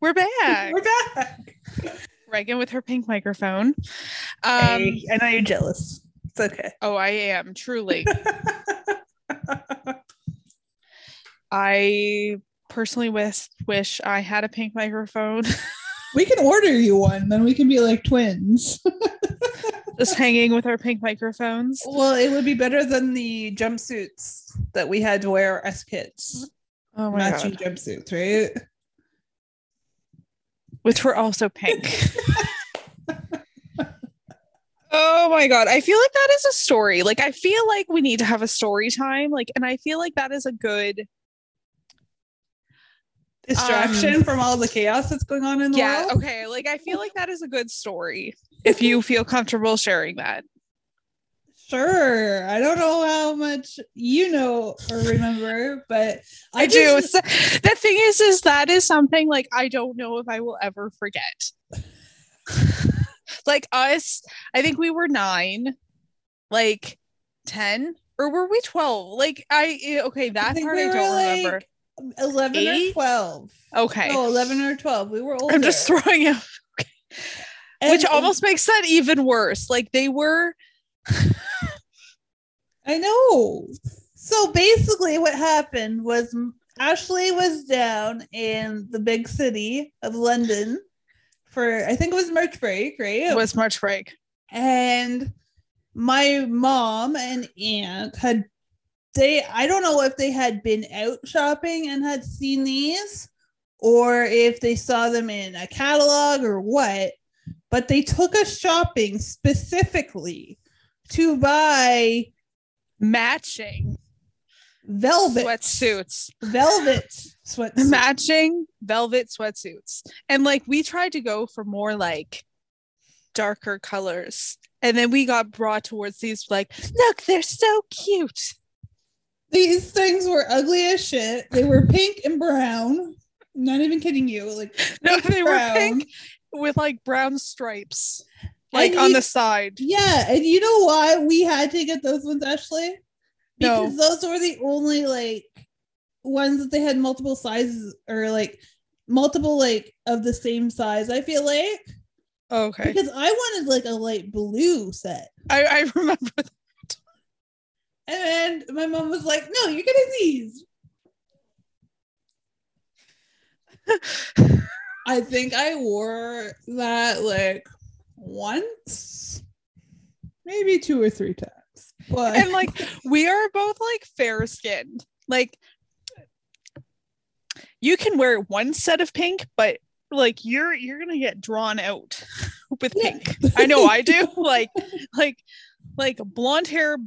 we're back. We're back. Reagan with her pink microphone. Um, hey, I know you're jealous. It's okay. oh, I am truly. I personally wish wish I had a pink microphone, we can order you one, then we can be like twins. just hanging with our pink microphones. well, it would be better than the jumpsuits that we had to wear as kids. Oh my Matching god, jumpsuits, right? Which were also pink. Oh my god, I feel like that is a story. Like I feel like we need to have a story time. Like, and I feel like that is a good Distraction um, from all the chaos that's going on in the yeah world. Yeah, okay like i feel like that is a good story if you feel comfortable sharing that Sure. I don't know how much you know or remember, but i, do just- It's- the thing is is that is something like i don't know if i will ever forget like us i think we were nine like 10 or were we 12 like i eh, okay that think part we i don't like, remember 11 Eight? or 12. okay No, 11 or 12. We were older. i'm just throwing out which And- almost makes that even worse like they were I know. So basically, what happened was Ashley was down in the big city of London for I think it was March break, right? it was march break and my mom and aunt had they I don't know if they had been out shopping and had seen these or if they saw them in a catalog or what, but they took us shopping specifically to buy matching velvet sweatsuits velvet sweatsuits. matching velvet sweatsuits and like we tried to go for more like darker colors and then we got brought towards these like look they're so cute These things were ugly as shit. They were pink and brown. Not even kidding you. Like no they were pink with like brown stripes like And on you- the side Yeah, and you know why we had to get those ones, Ashley? No. Because those were the only like ones that they had multiple sizes or like multiple like of the same size. I feel like oh, okay because I wanted like a light blue set, I, I remember that. and my mom was like, "No, you're getting these." I think I wore that like once, maybe two or three times. But and like we are both like fair skinned like you can wear one set of pink but like you're you're gonna get drawn out with Yeah. pink i know i do like like like blonde hair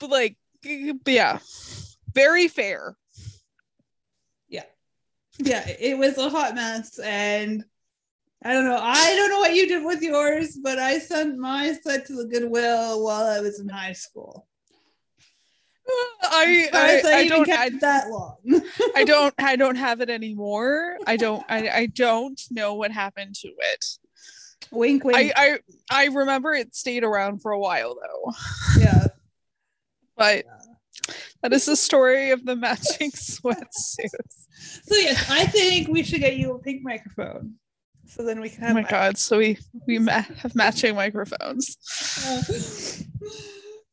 but like yeah very fair yeah, yeah. it was a hot mess, and I don't know. I don't know what you did with yours, but I sent my set to the Goodwill while I was in high school. i Surprised I, I don't I, that long. I don't i don't have it anymore i don't i, I don't know what happened to it wink, wink. I, I i remember it stayed around for a while though yeah. but that is the story of the matching sweatsuits. So yes, I think we should get you a pink microphone, so then we can Oh have. my god! So we we ma- have matching microphones.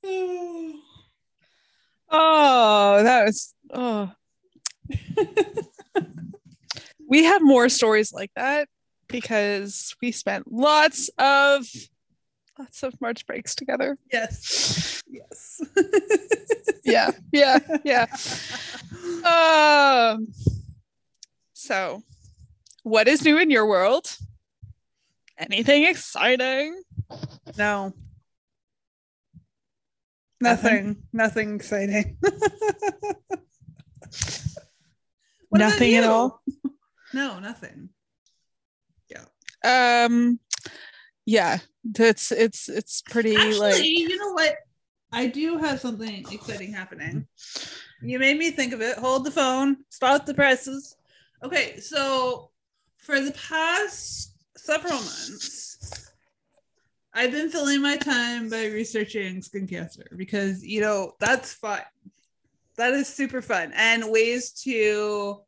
Oh, that was oh. we have more stories like that because we spent lots of lots of March breaks together. yes. Yes. Yeah, yeah, yeah. Um. So, what is new in your world? Anything exciting? No. Nothing. Nothing. Exciting. Nothing at all. No, nothing. Yeah. Um yeah, that's it's it's pretty Actually, like you know what? I do have something exciting happening. You made me think of it. Hold the phone. Start the presses. Okay, so for the past several months, I've been filling my time by researching skin cancer because you know that's fun. That is super fun and ways to,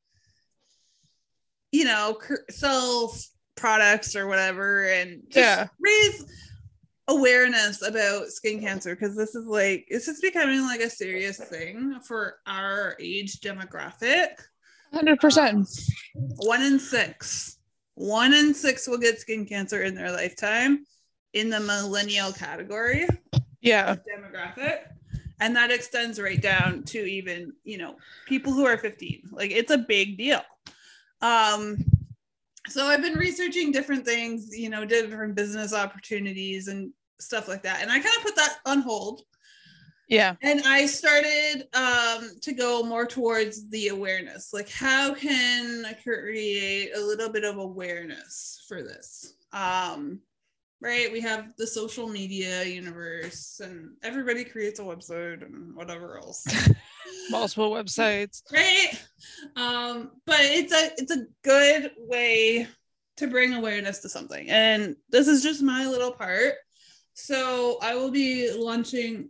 you know, sell products or whatever and just Yeah. raise awareness about skin cancer because this is like this is becoming like a serious thing for our age demographic. 100%. One in six, one in six will get skin cancer in their lifetime in the millennial category Yeah. demographic. And that extends right down to even, you know, people who are 15. Like it's a big deal. Um, so I've been researching different things, you know, different business opportunities and stuff like that. And I kind of put that on hold Yeah. and i started um, to go more towards the awareness like how can i create a little bit of awareness for this um, right we have the social media universe and everybody creates a website and whatever else Multiple websites. right um, but it's a it's a good way to bring awareness to something and this is just my little part so i will be launching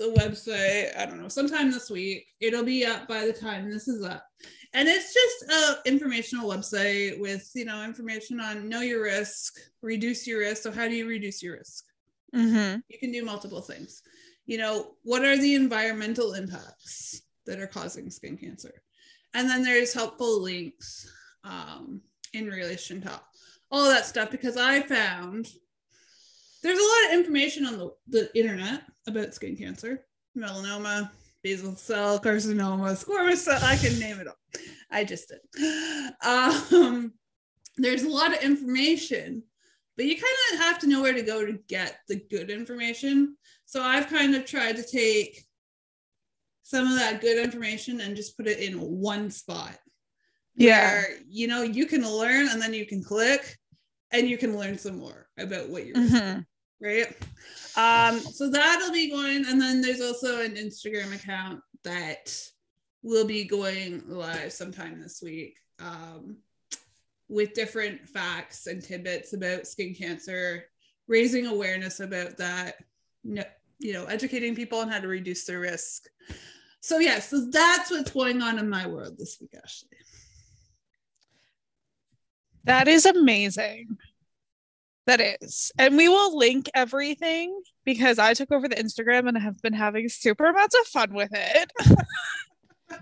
the website i don't know sometime this week it'll be up by the time this is up and it's just a informational website with you know information on know your risk reduce your risk so how do you reduce your risk Mm-hmm. you can do multiple things. You know, what are the environmental impacts that are causing skin cancer? And then there's helpful links um, in relation to all that stuff because I found there's a lot of information on the, the internet about skin cancer, melanoma, basal cell carcinoma, squamous cell, I can name it all. I just did. Um, there's a lot of information but you kind of have to know where to go to get the good information. So I've kind of tried to take some of that good information and just put it in one spot. Yeah. Where, you know, you can learn and then you can click and you can learn some more about what you're Mhm. Right? Um, so that'll be going, and then there's also an Instagram account that will be going live sometime this week um, with different facts and tidbits about skin cancer, raising awareness about that, you know, educating people on how to reduce their risk. So yeah, so that's what's going on in my world this week, Ashley. That is amazing. That is. And we will link everything because I took over the Instagram and have been having super amounts of fun with it.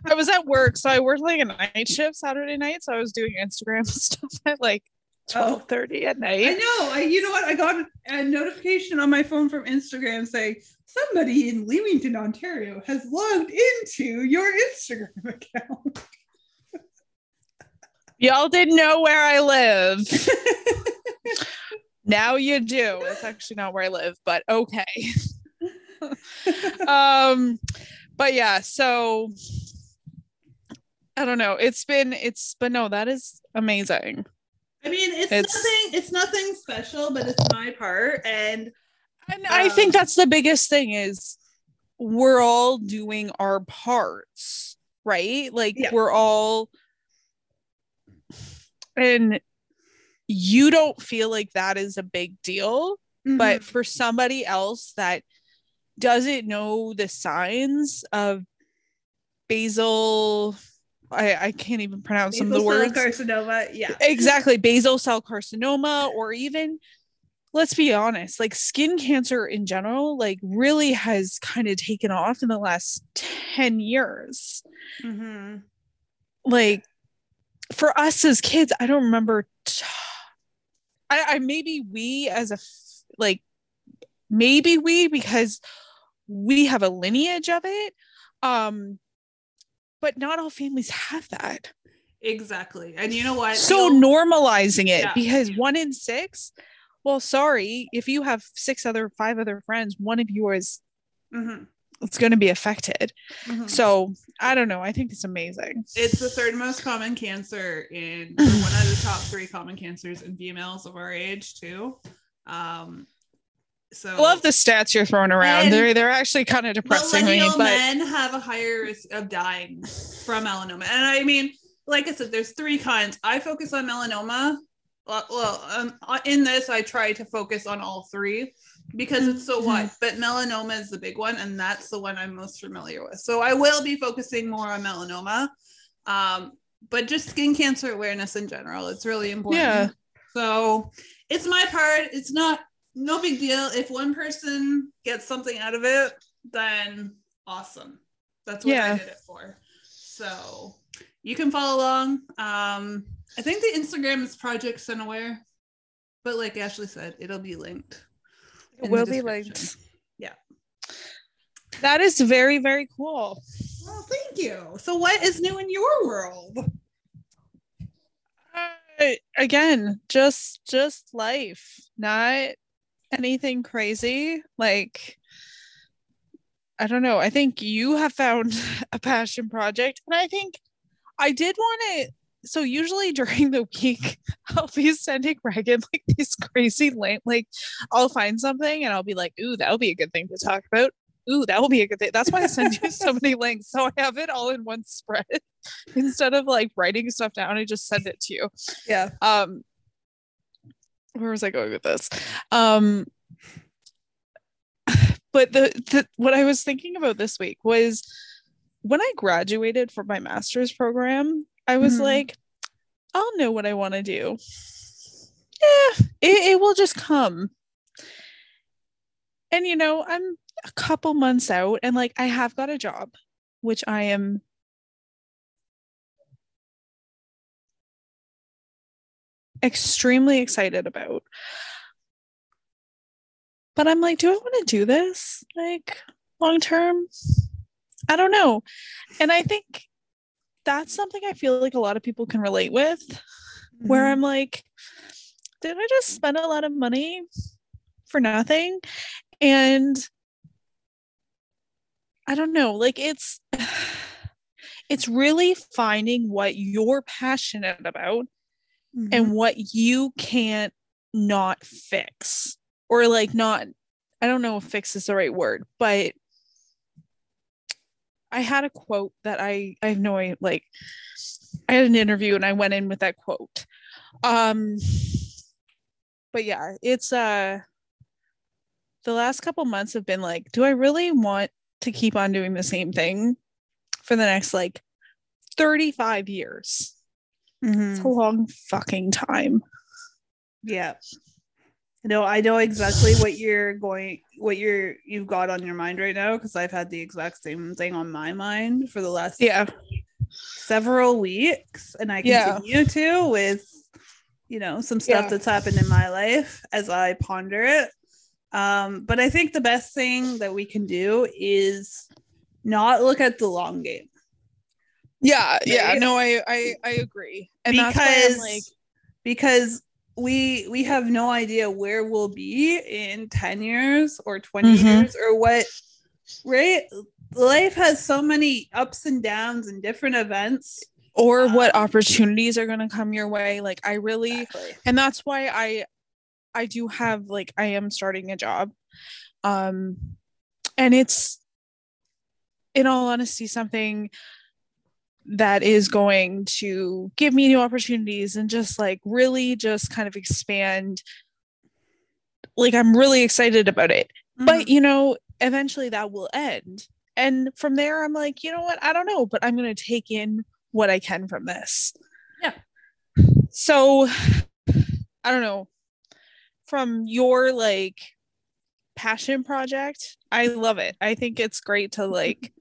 I was at work, so I worked like a night shift Saturday night. So I was doing Instagram stuff at like Oh. 12 30 at night. I know. I, you know what? I got a notification on my phone from Instagram saying somebody in Leamington, Ontario, has logged into your Instagram account. Y'all didn't know where I live. Now you do. It's actually not where I live, but okay. um but yeah, so I don't know. It's been it's but no, that is amazing. I mean, it's, It's- nothing. It's nothing special, but it's my part, and And I think Um, that's the biggest thing is we're all doing our parts, right? Like Yeah. we're all and you don't feel like that is a big deal, but for somebody else that doesn't know the signs of basal I, I can't even pronounce some of the Basal cell words carcinoma. Yeah, exactly basal cell carcinoma or even let's be honest like skin cancer in general like really has kind of taken off in the last 10 years Mhm. like for us as kids i don't remember t- I, I maybe we as a like maybe we because we have a lineage of it um but not all families have that exactly. And you know what? so You'll- normalizing it Yeah. because one in six well sorry if you have six other five other friends one of yours Mhm. It's going to be affected. Mhm. So I don't know. I think it's amazing. It's the third most common cancer in one of the top three common cancers in females of our age too. Um, so I love the stats you're throwing around. They're they're actually kind of depressing me, millennial but men have a higher risk of dying from melanoma, and I mean, like I said, there's three kinds. I focus on melanoma. Well, well um, in this, I try to focus on all three because it's so Mm-hmm. wide. But melanoma is the big one, and that's the one I'm most familiar with. So I will be focusing more on melanoma, um, but just skin cancer awareness in general. It's really important. Yeah. So it's my part. It's not no big deal. If one person gets something out of it, then awesome. That's what I did it for. So you can follow along. Um, I think the Instagram is Project Sunaware, but like Ashley said, it'll be linked. It will be linked. Yeah. That is very very cool. Well, thank you. So what is new in your world? Uh, again, just just life, not anything crazy. Like I don't know. I think you have found a passion project, and I think I did want to. So usually during the week, I'll be sending Reagan like these crazy link. Like I'll find something and I'll be like, "Ooh, that would be a good thing to talk about." Ooh, that will be a good thing. That's why I send you so many links. So I have it all in one spread instead of like writing stuff down. I just send it to you Yeah. um where was i going with this um but the, the what i was thinking about this week was when i graduated from my master's program i was Mhm. like i'll know what i want to do yeah it, it will just come and you know i'm a couple months out and like i have got a job which i am extremely excited about. But I'm like, do I want to do this like long term? I don't know. And I think that's something I feel like a lot of people can relate with, where Mm-hmm. I'm like, did I just spend a lot of money for nothing? And I don't know, like it's it's really finding what you're passionate about Mm-hmm. and what you can't not fix or like not i don't know if fix is the right word but i had a quote that i i have no idea like i had an interview and i went in with that quote um but yeah it's uh the last couple months have been like do i really want to keep on doing the same thing for the next like 35 years Mhm. it's a long fucking time Yeah. No, I know exactly what you're going what you're you've got on your mind right now because I've had the exact same thing on my mind for the last yeah several weeks and I Yeah. continue to with you know some stuff Yeah. that's happened in my life as I ponder it. Um but I think the best thing that we can do is not look at the long game Yeah, yeah, Right? no, I, I, I agree, and because that's why I'm like, because we we have no idea where we'll be in 10 years or 20 Mhm. years or what right life has so many ups and downs and different events or what Um, opportunities are gonna come your way. Like, I really, and that's why I, I do have like I am starting a job, um, and it's, in all honesty, something that is going to give me new opportunities and just like really just kind of expand. Like, I'm really excited about it. Mhm. but you know eventually that will end and from there i'm like you know what i don't know but i'm going to take in what i can from this Yeah. so i don't know from your like passion project i love it i think it's great to like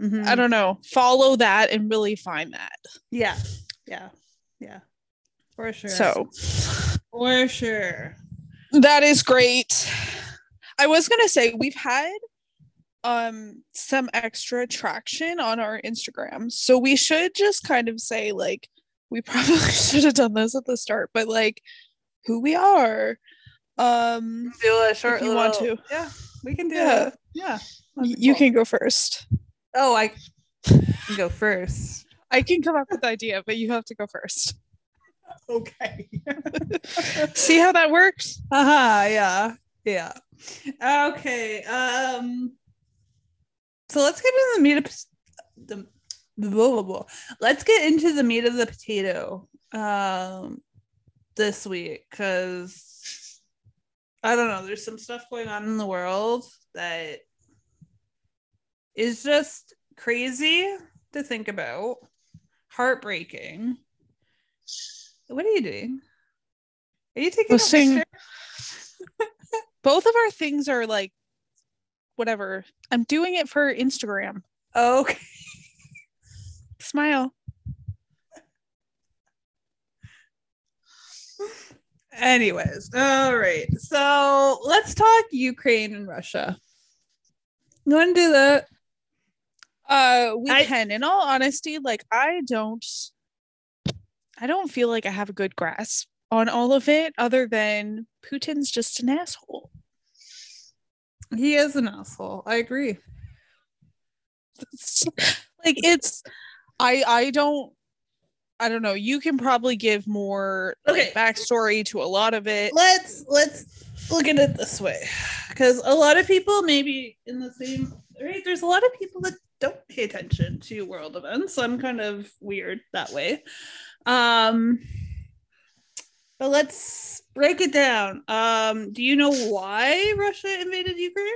Mhm. i don't know follow that and really find that yeah yeah yeah for sure so for sure That is great. I was gonna say we've had um some extra traction on our Instagram. So we should just kind of say like we probably should have done this at the start, but like who we are. Um do a short you want to. yeah we can do Yeah. it Yeah. Y- You can go first. Oh, I can go first. I can come up with the idea, but you have to go first. Okay. See how that works? Haha, yeah. Yeah. Okay. Um so let's get into the meat of the blah, blah, blah. let's get into the meat of the potato um this week because I don't know, there's some stuff going on in the world that is just crazy to think about, heartbreaking. What are you doing? Are you taking Listening. Both of our things are like whatever. I'm doing it for Instagram. Okay. Smile. Anyways, all right. So let's talk Ukraine and Russia. You want to do that? Uh we I- can. In all honesty, like I don't I don't feel like I have a good grasp on all of it other than Putin's just an asshole. He is an asshole. I agree. like it's I I don't I don't know. You can probably give more like, Okay. backstory to a lot of it. Let's let's look at it this way, because a lot of people maybe in the same right. There's a lot of people that don't pay attention to world events. I'm kind of weird that way. Um, but let's break it down. Um, do you know why Russia invaded Ukraine?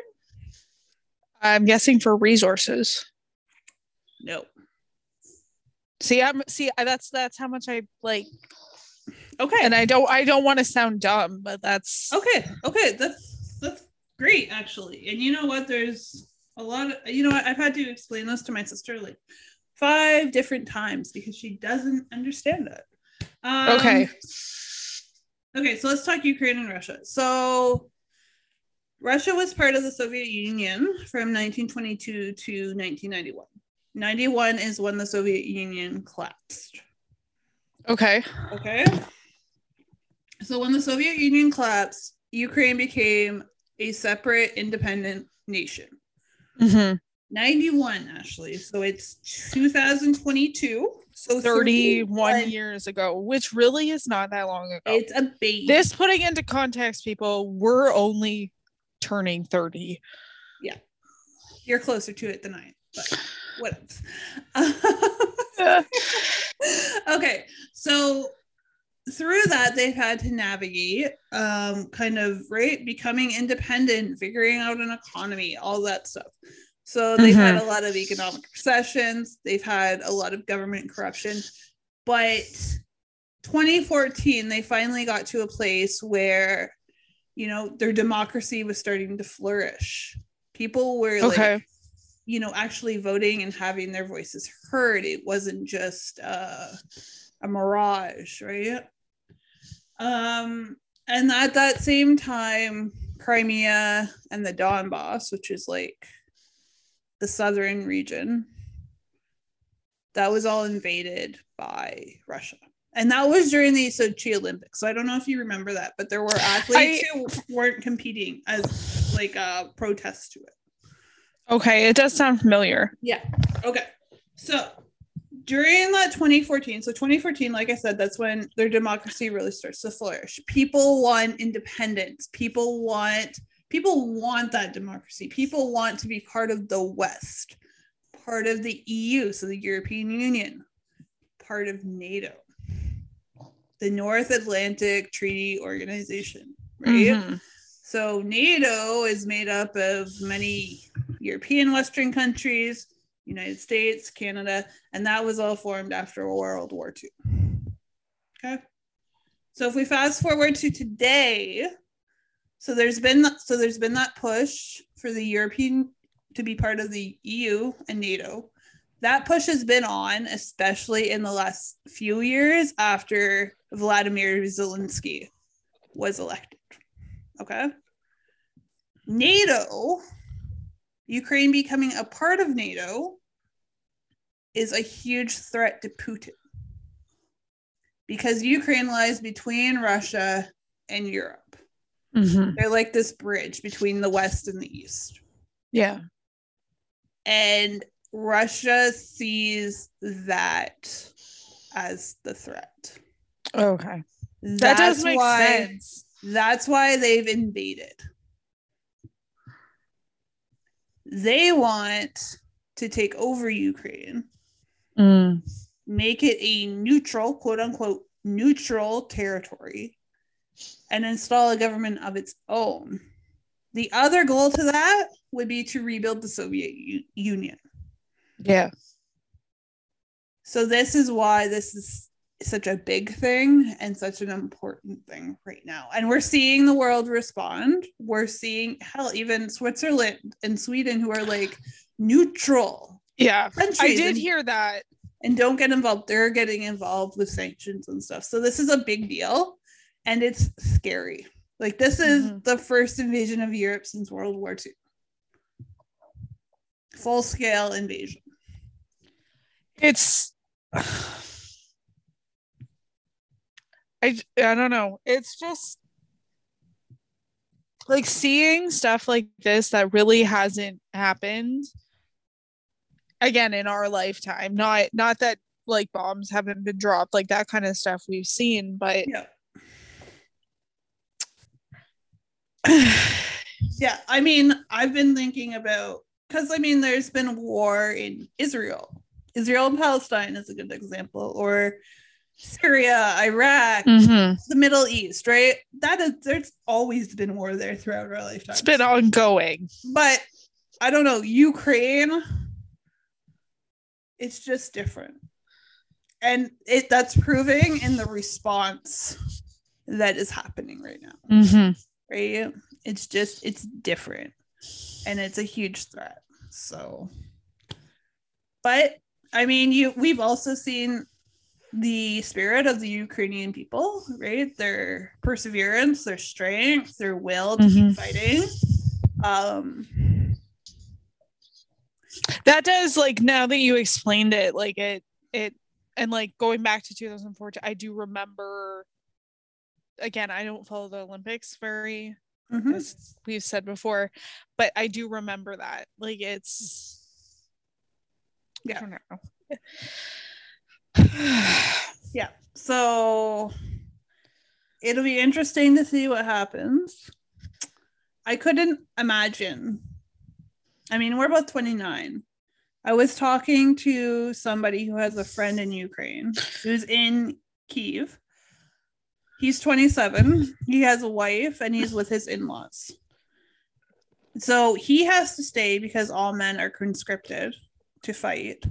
I'm guessing for resources. No. See, I'm see I- that's that's how much I like Okay. and I don't I don't want to sound dumb, but that's Okay, okay, that's that's great actually. And you know what? There's a lot of you know what I've had to explain this to my sister like five different times because she doesn't understand it. Um, okay. Okay, so let's talk Ukraine and Russia. So Russia was part of the Soviet Union from 1922 to 1991. 91 is when the Soviet Union collapsed. Okay. Okay. So when the Soviet Union collapsed, Ukraine became a separate independent nation. Hmm 91 actually. So it's 2022. So 31 years ago, which really is not that long ago. It's a baby. this putting into context, people, we're only turning 30. Yeah. You're closer to it than I am, but whatever. okay, so through that they've had to navigate um kind of right becoming independent figuring out an economy all that stuff. So they've had a lot of economic recessions they've had a lot of government corruption but 2014 they finally got to a place where you know their democracy was starting to flourish. People were like Okay. you know actually voting and having their voices heard. It wasn't just uh, a mirage right um and at that same time crimea and the donbass which is like the southern region that was all invaded by russia and that was during the sochi olympics so i don't know if you remember that but there were athletes who weren't competing as like a protest to it Okay. It does sound familiar. Yeah. Okay. So during that 2014, so 2014, like I said, that's when their democracy really starts to flourish. People want independence. People want people want that democracy. People want to be part of the West, part of the EU, so the European Union, part of NATO, the North Atlantic Treaty Organization, right? Mhm. So NATO is made up of many European Western countries, United States, Canada, and that was all formed after World War II. Okay. So if we fast forward to today, so there's been so there's been that push for the European to be part of the EU and NATO. That push has been on, especially in the last few years after Vladimir Zelensky was elected. Okay. NATO, Ukraine becoming a part of NATO, is a huge threat to Putin because Ukraine lies between Russia and Europe. Mhm. They're like this bridge between the West and the East. Yeah. And Russia sees that as the threat. Okay. That That's does make why, sense. That's why they've invaded. They want to take over Ukraine, Mm. make it a neutral, quote unquote, neutral territory, and install a government of its own. The other goal to that would be to rebuild the Soviet U- Union. Yeah. So this is why this is such a big thing and such an important thing right now. And we're seeing the world respond. We're seeing hell, even Switzerland and Sweden who are like neutral Yeah. I did and, hear that. and don't get involved. They're getting involved with sanctions and stuff. So this is a big deal and it's scary. Like this is Mhm. the first invasion of Europe since World War II. Full scale invasion. It's I I don't know. It's just like seeing stuff like this that really hasn't happened again in our lifetime. Not not that like bombs haven't been dropped, like that kind of stuff we've seen, but Yeah. Yeah, I mean, I've been thinking about because I mean, there's been war in Israel. Israel and Palestine is a good example, or Syria, Iraq, Mhm. the Middle East, right? That is, there's always been war there throughout our lifetime. it's been ongoing. but I don't know, Ukraine, it's just different. And it that's proving in the response that is happening right now Mhm. right? It's just it's different and it's a huge threat. So but I mean you we've also seen the spirit of the Ukrainian people, right? Their perseverance, their strength, their will to Mhm. keep fighting. Um that does like now that you explained it like it it and like going back to 2014 i do remember again i don't follow the olympics very mhm. as we've said before but i do remember that like it's Yeah. i don't know yeah. So it'll be interesting to see what happens. I couldn't imagine. I mean, we're both 29. I was talking to somebody who has a friend in Ukraine who's in Kiev. He's 27. He has a wife and he's with his in laws. So he has to stay because all men are conscripted to fight.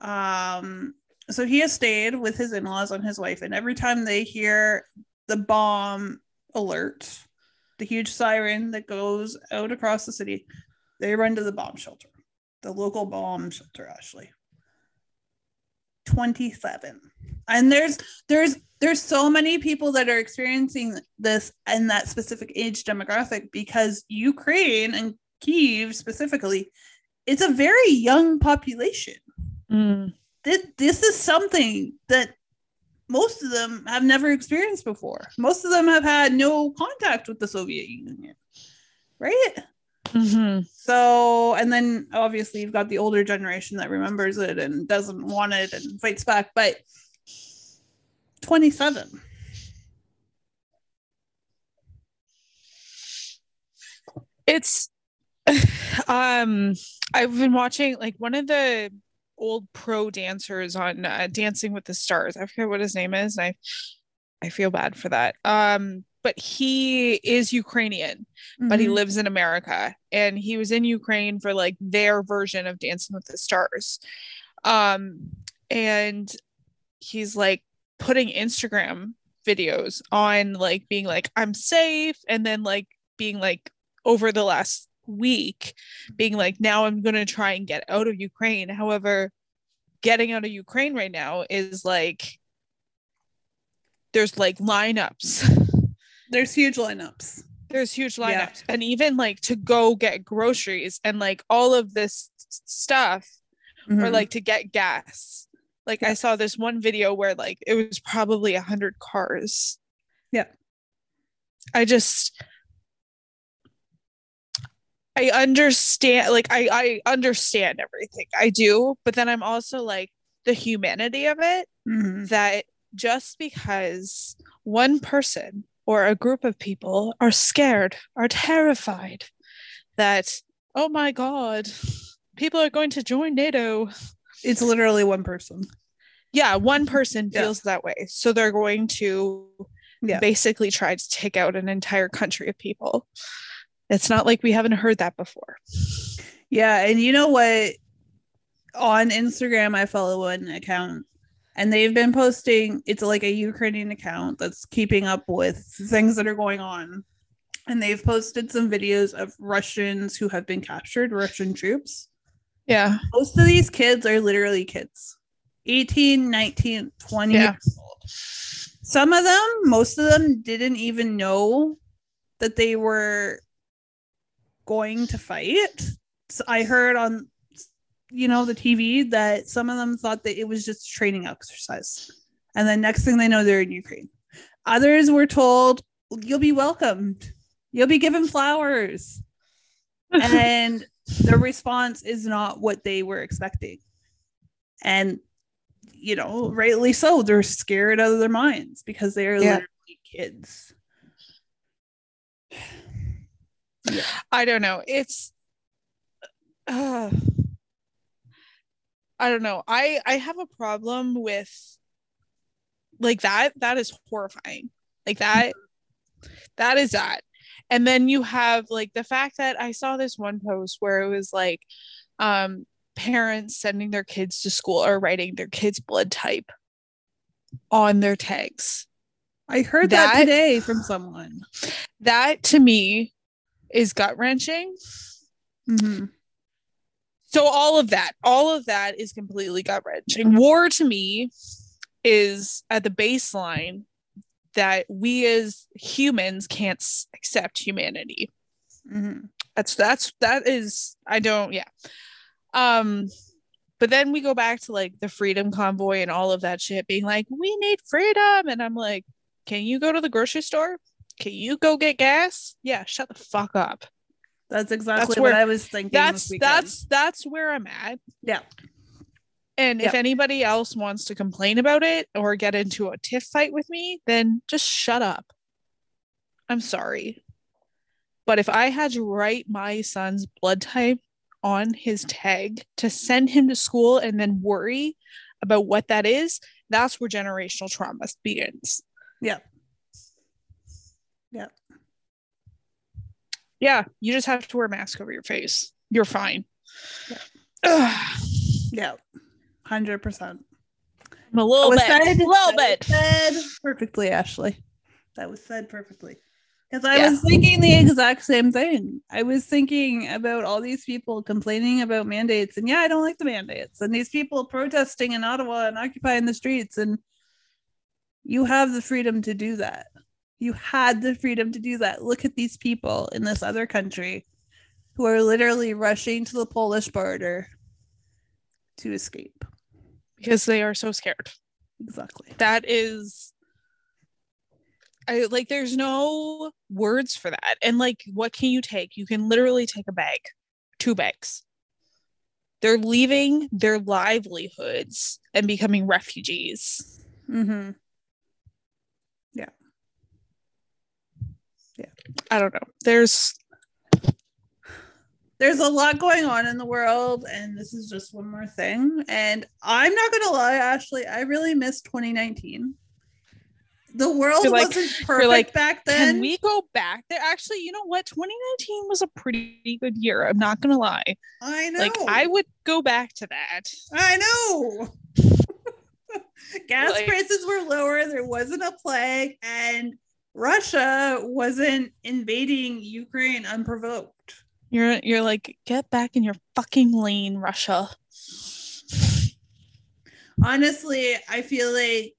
Um, so he has stayed with his in-laws and his wife and every time they hear the bomb alert the huge siren that goes out across the city they run to the bomb shelter the local bomb shelter ashley. 27 and there's there's there's so many people that are experiencing this in that specific age demographic because ukraine and kiev specifically it's a very young population. Mm. This, this is something that most of them have never experienced before. Most of them have had no contact with the Soviet Union, right? Mhm. So, and then obviously you've got the older generation that remembers it and doesn't want it and fights back, but 27. it's um i've been watching like one of the old pro dancers on uh, dancing with the stars. I forget what his name is and i i feel bad for that. Um but he is ukrainian but he Mhm. lives in america and he was in ukraine for like their version of dancing with the stars. Um and he's like putting instagram videos on like being like i'm safe and then like being like over the last week being like now i'm going to try and get out of ukraine however getting out of ukraine right now is like there's like lineups There's huge lineups. there's huge Yeah. lineups and even like to go get groceries and like all of this stuff or Mhm. like to get gas like i saw this one video where like it was probably a hundred cars Yeah. i just I understand like I I understand everything. I do, but then I'm also like the humanity of it Mhm. that just because one person or a group of people are scared, are terrified that oh my god, people are going to join NATO. It's literally one person. Yeah, one person Yeah. feels that way. So they're going to Yeah. basically try to take out an entire country of people. It's not like we haven't heard that before. Yeah, and you know what? On Instagram, I follow an account, and they've been posting. It's like a Ukrainian account that's keeping up with things that are going on, and they've posted some videos of Russians who have been captured, Russian troops. Yeah. Most of these kids are literally kids 18, 19, 20 Yeah. years old. Some of them, most of them didn't even know that they were going to fight. So I heard on you know the TV that some of them thought that it was just a training exercise. And then next thing they know they're in Ukraine. Others were told you'll be welcomed. You'll be given flowers. and the response is not what they were expecting. And you know, rightly so, they're scared out of their minds because they are Yeah. literally kids. I don't know. It's uh, I don't know. I I have a problem with like that. That is horrifying. Like that that is that. And then you have like the fact that I saw this one post where it was like um parents sending their kids to school or writing their kids blood type on their tags. I heard that, That- today from someone. That to me is gut wrenching. Mhm. so all of that all of that is completely gut wrenching war to me is at the baseline that we as humans can't accept humanity Mhm. that's that's that is i don't yeah um but then we go back to like the freedom convoy and all of that shit being like we need freedom and i'm like can you go to the grocery store can you go get gas yeah shut the fuck up That's exactly That's what I was thinking. that's that's that's where i'm at yeah. And if anybody else wants to complain about it or get into a tiff fight with me, then just shut up. I'm sorry. But if I had to write my son's blood type on his tag to send him to school and then worry about what that is, that's where generational trauma begins. Yeah. Yeah, you just have to wear a mask over your face. You're fine. Yeah. Yeah. Hundred percent. I'm a little bit, said- little that bit. was Said perfectly, Ashley. That was said perfectly. Because I Yeah. was thinking the exact same thing. I was thinking about all these people complaining about mandates, and yeah, I don't like the mandates, and these people protesting in Ottawa and occupying the streets, and you have the freedom to do that. You had the freedom to do that. Look at these people in this other country who are literally rushing to the Polish border to escape. because they are so scared. Exactly. that is I like there's no words for that. And like what can you take? You can literally take a bag, two bags. They're leaving their livelihoods and becoming refugees. Mm-hmm. I don't know. There's there's a lot going on in the world and this is just one more thing and i'm not gonna lie ashley i really miss 2019 the world like- wasn't perfect like, back then can we go back there? Actually, you know what? 2019 was a pretty good year. I'm not gonna lie. i know Like I would go back to that. i know gas Like- prices were lower there wasn't a plague and russia wasn't invading ukraine unprovoked You're you're like, get back in your fucking lane, Russia. honestly i feel like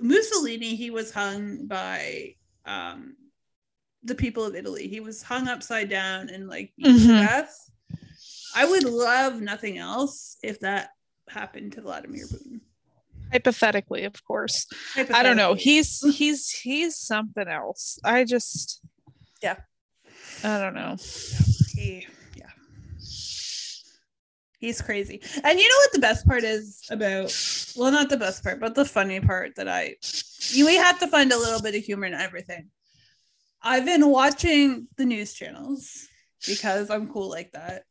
mussolini he was hung by um the people of italy he was hung upside down and like Mhm. death i would love nothing else if that happened to vladimir putin Hypothetically, of course. I don't know. He's he's he's something else. I just Yeah. I don't know. He, yeah. He's crazy. And you know what the best part is about well, not the best part, but the funny part that I you we have to find a little bit of humor in everything. I've been watching the news channels because I'm cool like that.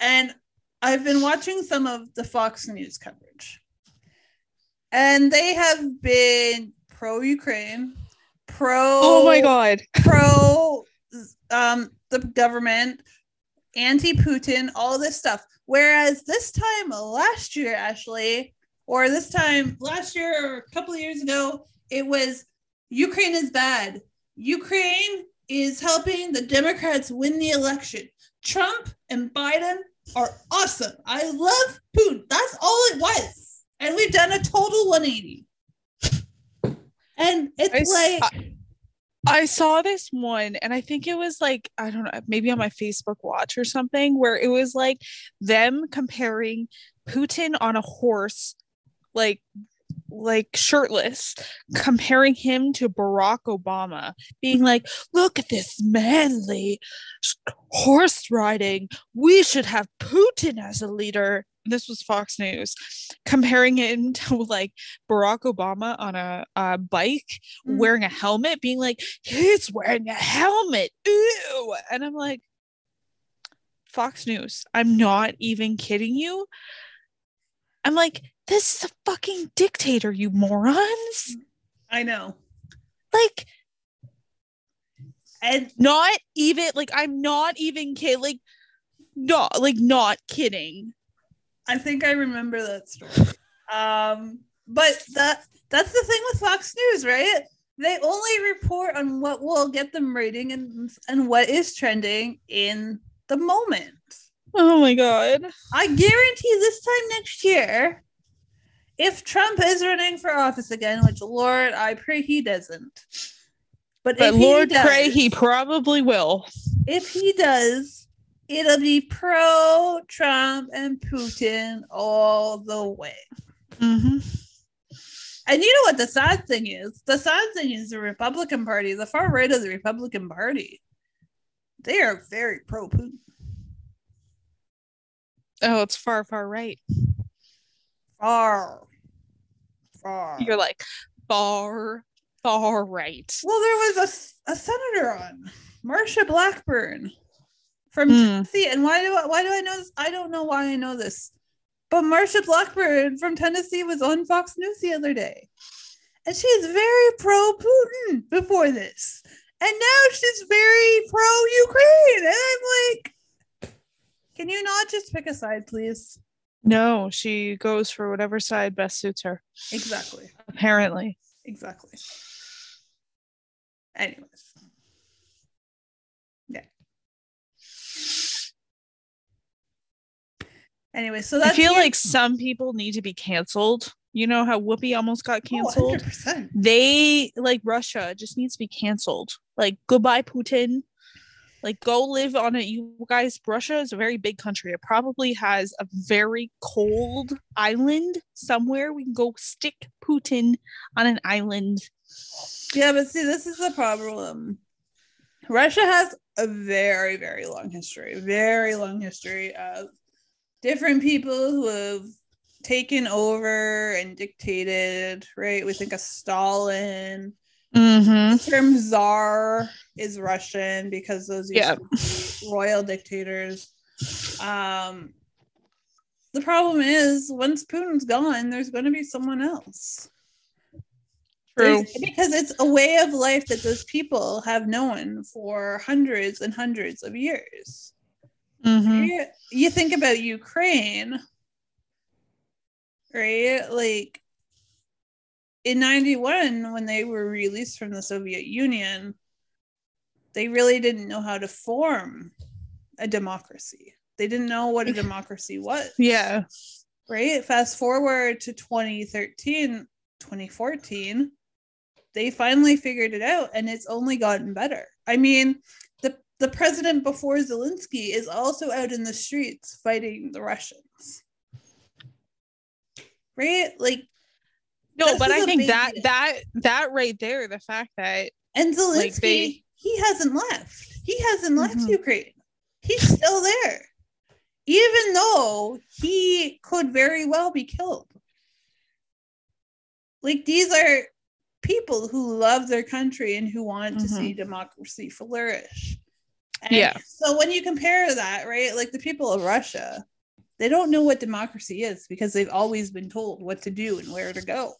And I've been watching some of the Fox News coverage. And they have been pro Ukraine, pro Oh my god. pro um the government, anti Putin, all this stuff. Whereas this time last year, Ashley, or this time last year or a couple of years ago, it was Ukraine is bad. Ukraine is helping the Democrats win the election. Trump and Biden are awesome. I love Putin. That's all it was. And we've done a total 180. And it's I like I saw this one and I think it was like, I don't know, maybe on my Facebook watch or something, where it was like them comparing Putin on a horse, like like shirtless, comparing him to Barack Obama, being like, look at this manly horse riding. We should have Putin as a leader. This was Fox News, comparing him to like Barack Obama on a, a bike Mm. wearing a helmet, being like, he's wearing a helmet. Ew. And I'm like, Fox News, I'm not even kidding you. I'm like, this is a fucking dictator, you morons. I know. Like, And not even like I'm not even kidding. Like, not like not kidding. I think I remember that story. Um, but that that's the thing with Fox News, right? They only report on what will get them rating and and what is trending in the moment. Oh my god. I guarantee this time next year, if Trump is running for office again, which Lord, I pray he doesn't. But, But if Lord does, pray he probably will. if he does, it'll be pro Trump and Putin all the way. Mm-hmm. And you know what the sad thing is? The sad thing is the Republican Party, the far right of the Republican Party, they are very pro Putin. Oh, it's far, far right. Far, far. You're like far, far right. well, there was a, a senator on, Marsha Blackburn from Hmm. Tennessee. And why do I, why do I know this? I don't know why I know this. But Marsha Blackburn from Tennessee was on Fox News the other day. And she's very pro Putin before this. And now she's very pro Ukraine. And I'm like, can you not just pick a side, please? No, she goes for whatever side best suits her. Exactly. Apparently. Exactly. Anyways. Yeah. Anyway, so I feel like some people need to be canceled. You know how Whoopi almost got Oh, canceled? 100%. they like Russia just needs to be canceled. Like goodbye Putin. Like go live on it. You guys, Russia is a very big country. It probably has a very cold island somewhere. We can go stick Putin on an island. Yeah, but see, this is the problem. Russia has a very, very long history, very long history of different people who have taken over and dictated, right? We think of Stalin. Mm-hmm. The term czar is Russian because those used Yeah. royal dictators. Um, the problem is once Putin's gone, there's going to be someone else. True. There's- because it's a way of life that those people have known for hundreds and hundreds of years. Mm-hmm. You, you think about Ukraine, right? Like in 91, when they were released from the Soviet Union, they really didn't know how to form a democracy. They didn't know what a democracy was Yeah. right? Fast forward to 2013, 2014, they finally figured it out and it's only gotten better. I mean, the president before Zelensky is also out in the streets fighting the Russians. Right? Like No, but I think that that that right there, the fact that and Zelensky, Like they- he hasn't left. He hasn't left Mhm. Ukraine. he's still there, even though he could very well be killed. Like these are people who love their country and who want to Mhm. see democracy flourish. And Yeah. So when you compare that, right, like the people of Russia, they don't know what democracy is because they've always been told what to do and where to go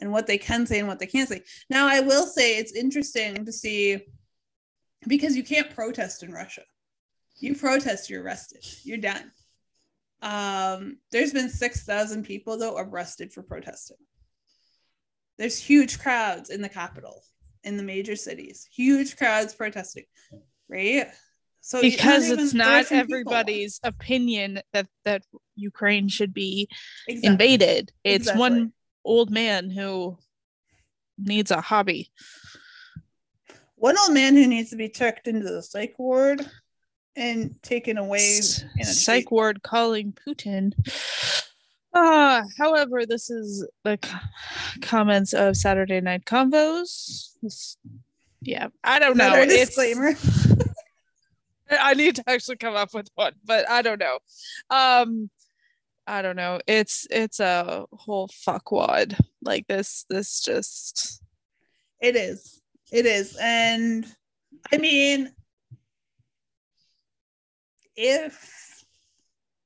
and what they can say and what they can't say. Now, I will say it's interesting to see because you can't protest in Russia. You protest, you're arrested. You're done. Um, there's been 6,000 people, though, arrested for protesting. There's huge crowds in the capital, in the major cities, huge crowds protesting, right? So because it's not Russian people. everybody's opinion that that Ukraine should be Exactly. invaded. It's Exactly. one old man who needs a hobby. One old man who needs to be checked into the psych ward and taken away in a Psych treat- ward calling Putin. Uh, however, this is the co- comments of Saturday Night Convos. This- yeah, I don't know. our It's- disclaimer. I need to actually come up with one, but I don't know. Um, I don't know. It's it's a whole fuckwad. Like this, this just It is. It is. And I mean, if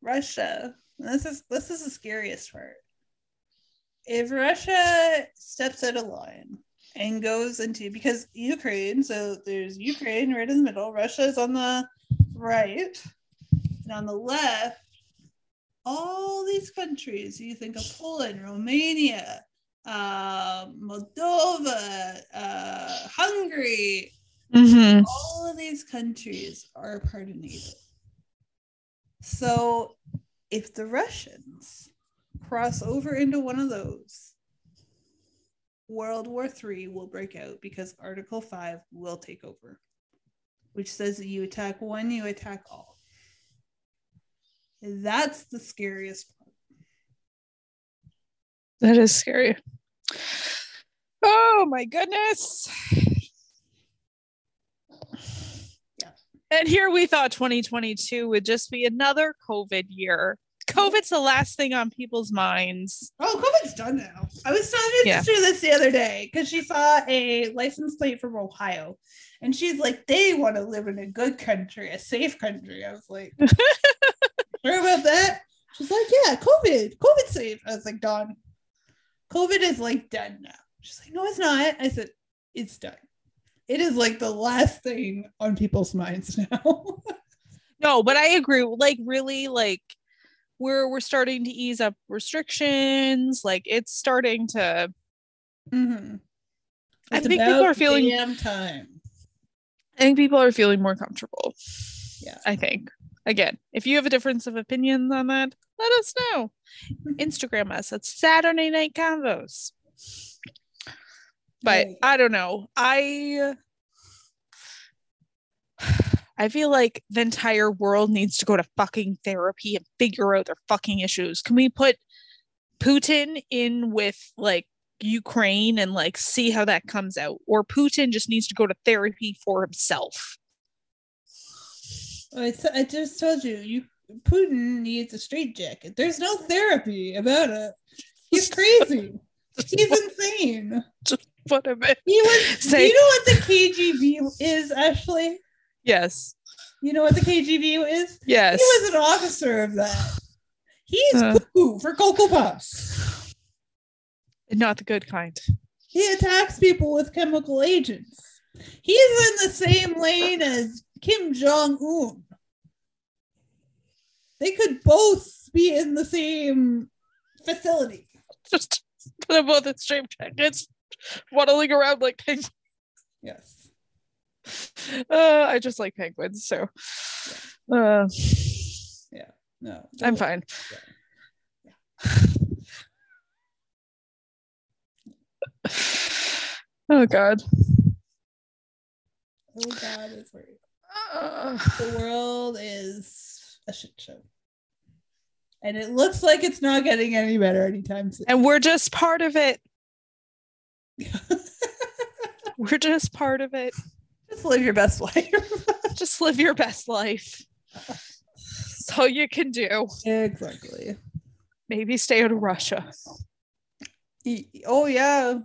Russia, this is this is the scariest part. If Russia steps out of line and goes into because Ukraine, so there's Ukraine right in the middle, Russia is on the right, and on the left, all these countries, you think of Poland, Romania, uh, Moldova, uh, Hungary, Mhm. all of these countries are a part of NATO. So if the Russians cross over into one of those, World War III will break out because Article 5 will take over, which says that you attack one, you attack all. That's the scariest part. that is scary. Oh my goodness. Yeah. And here we thought 2022 would just be another COVID year. COVID's the last thing on people's minds. Oh, COVID's done now. I was telling my Yeah. this the other day because she saw a license plate from Ohio, and she's like, "They want to live in a good country, a safe country." I was like, "Sure about that?" She's like, "Yeah, COVID, COVID safe." I was like, "Dawn, COVID is like done now." She's like, "No, it's not." I said, "It's done. It is like the last thing on people's minds now." No, but I agree. Like really, like we're we're starting to ease up restrictions. Like it's starting to. Mhm. I think people are feeling- time. I think people are feeling more comfortable. Yeah. I think. Again, if you have a difference of opinions on that, let us know. Instagram us at Saturday Night Convos. But I don't know. I I feel like the entire world needs to go to fucking therapy and figure out their fucking issues. Can we put Putin in with like Ukraine and like see how that comes out? Or Putin just needs to go to therapy for himself. I, I just told you, you Putin needs a straitjacket. There's no therapy about it. He's crazy. He's insane. What a bit. He was. Say- you know what the KGB is, Ashley? Yes. You know what the KGB is? Yes. He was an officer of that. He's Uh. cuckoo for Cocoa Puffs. Not the good kind. He attacks people with chemical agents. He's in the same lane as Kim Jong Un. They could both be in the same facility. Just them both in straight jackets, waddling around like penguins. Yes. Uh, I just like penguins, so uh, yeah. No. I'm fine. Oh God. Oh God, it's. Uh, The world is a shit show. And it looks like it's not getting any better anytime soon. and we're just part of it. We're just part of it. Just live your best life. just live your best life. That's all you can do. Exactly. Maybe stay out of Russia. Oh yeah.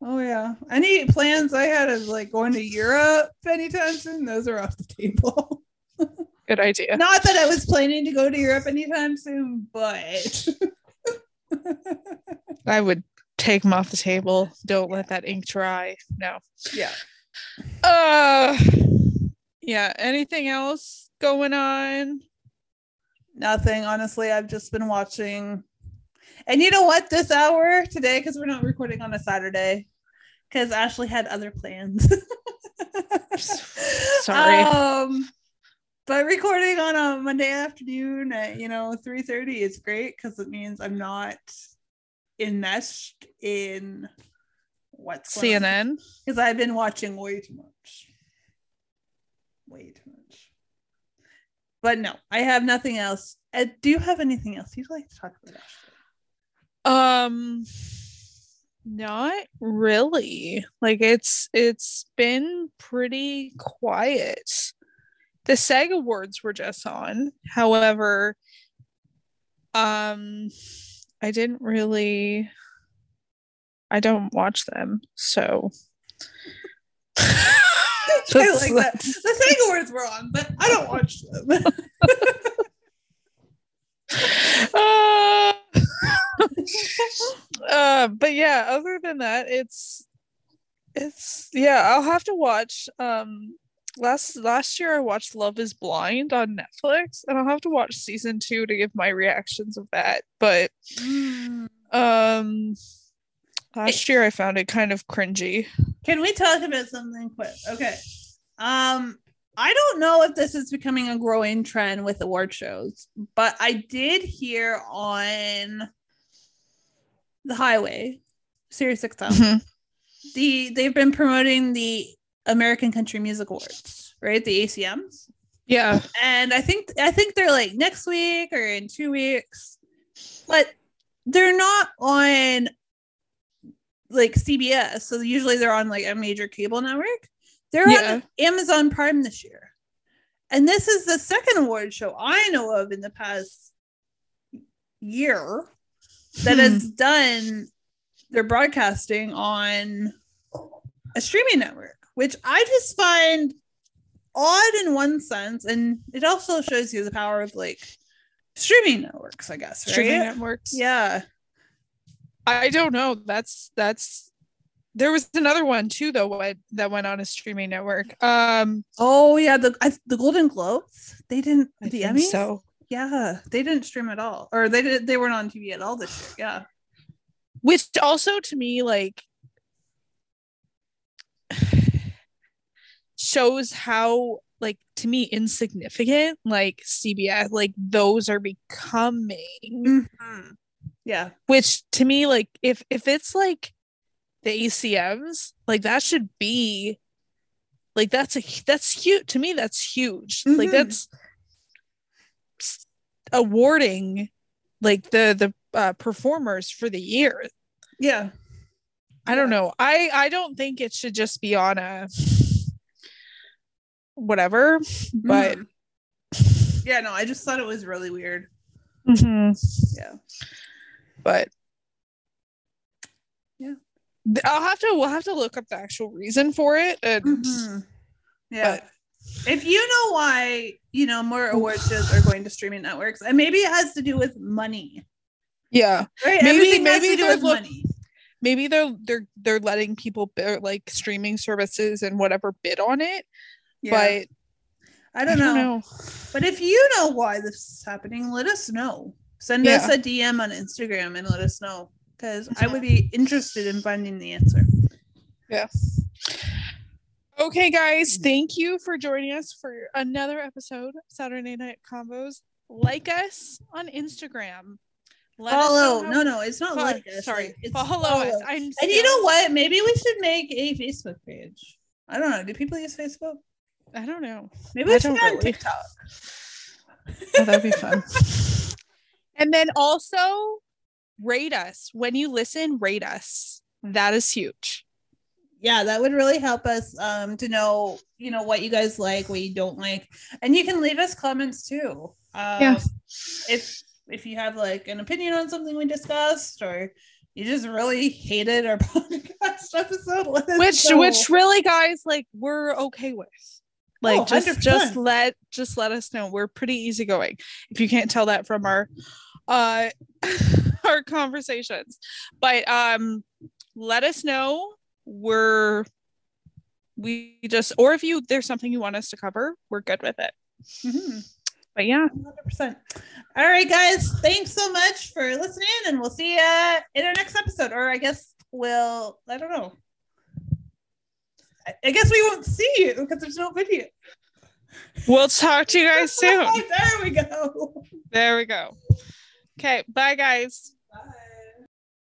Oh yeah. Any plans I had of like going to Europe anytime soon, those are off the table. Good idea. Not that I was planning to go to Europe anytime soon, but I would take them off the table. Don't let that ink dry. No. yeah. Uh yeah. Anything else going on? Nothing. Honestly, I've just been watching. And you know what? This hour today, because we're not recording on a Saturday, because Ashley had other plans. Sorry. Um, but recording on a Monday afternoon at you know three thirty is great because it means I'm not enmeshed in what's CNN. because I've been watching way too much, way too much. But no, I have nothing else. Uh, do you have anything else you'd like to talk about? Ashley? Um not really. Like it's it's been pretty quiet. The SAG awards were just on. However, um I didn't really I don't watch them. So I like that. The SAG awards were on, but I don't watch them. uh, uh, but yeah, other than that, it's it's yeah, I'll have to watch um last last year I watched Love is Blind on Netflix and I'll have to watch season 2 to give my reactions of that. But Mm. um last year I found it kind of cringy. Can we talk about something quick? Okay. Um, I don't know if this is becoming a growing trend with award shows, but I did hear on the highway, Sirius XM, Mhm. the they've been promoting the American Country Music Awards, right? The ACMs. Yeah. and I think I think they're like next week or in two weeks, but they're not on like CBS. So usually they're on like a major cable network. They're Yeah. on Amazon Prime this year, and this is the second award show I know of in the past year that Hmm. has done their broadcasting on a streaming network, which I just find odd in one sense, and it also shows you the power of like streaming networks, I guess. Right? Streaming networks. Yeah. I don't know. That's that's there was another one too though what that went on a streaming network. Um Oh yeah, the I, the Golden Globes. They didn't I the think Emmys. so. Yeah, they didn't stream at all, or they did. They weren't on TV at all this year. Yeah. Which also to me like shows how like to me insignificant like CBS like those are becoming Yeah. which to me like if if it's like the ACMs like that should be like that's a that's huge to me that's huge like Mhm. that's awarding like the the uh, performers for the year Yeah. I don't know. I I don't think it should just be on a whatever, but Mhm. yeah, no, I just thought it was really weird. Mhm. Yeah. But Yeah. I'll have to we'll have to look up the actual reason for it and Mhm. Yeah. but if you know why, you know, more award shows are going to streaming networks, and maybe it has to do with money, yeah, right? Maybe- Everything has maybe to do they're with look- money. maybe they're they're they're letting people bid, like streaming services and whatever bid on it, Yeah. but I don't, know. But if you know why this is happening, let us know. Send us a DM on Instagram and let us know because I would be interested in finding the answer. Yes. Okay, guys, thank you for joining us for another episode of Saturday Night Convos. Like us on Instagram. Let follow. No, no, it's not like us. sorry, it's follow, us. I'm And you know what? Maybe we should make a Facebook page. I don't know. Do people use Facebook? I don't know. Maybe I we should on really. TikTok. Oh, that'd be fun. and then also rate us when you listen. Rate us. That is huge. yeah, that would really help us um, to know, you know, what you guys like, what you don't like, and you can leave us comments too. Um, Yes. If if you have like an opinion on something we discussed, or you just really hated our podcast episode, let us which know. which really guys like we're okay with like Oh, just just 100%. let just let us know we're pretty easygoing if you can't tell that from our uh our conversations but um let us know we're we just or if you there's something you want us to cover we're good with it Mhm. but yeah 100%. All right, guys. Thanks so much for listening, and we'll see you in our next episode. Or I guess we'll, I don't know. I, guess we won't see you because there's no video. we'll talk to you guys soon there we go. there we go okay bye guys Bye.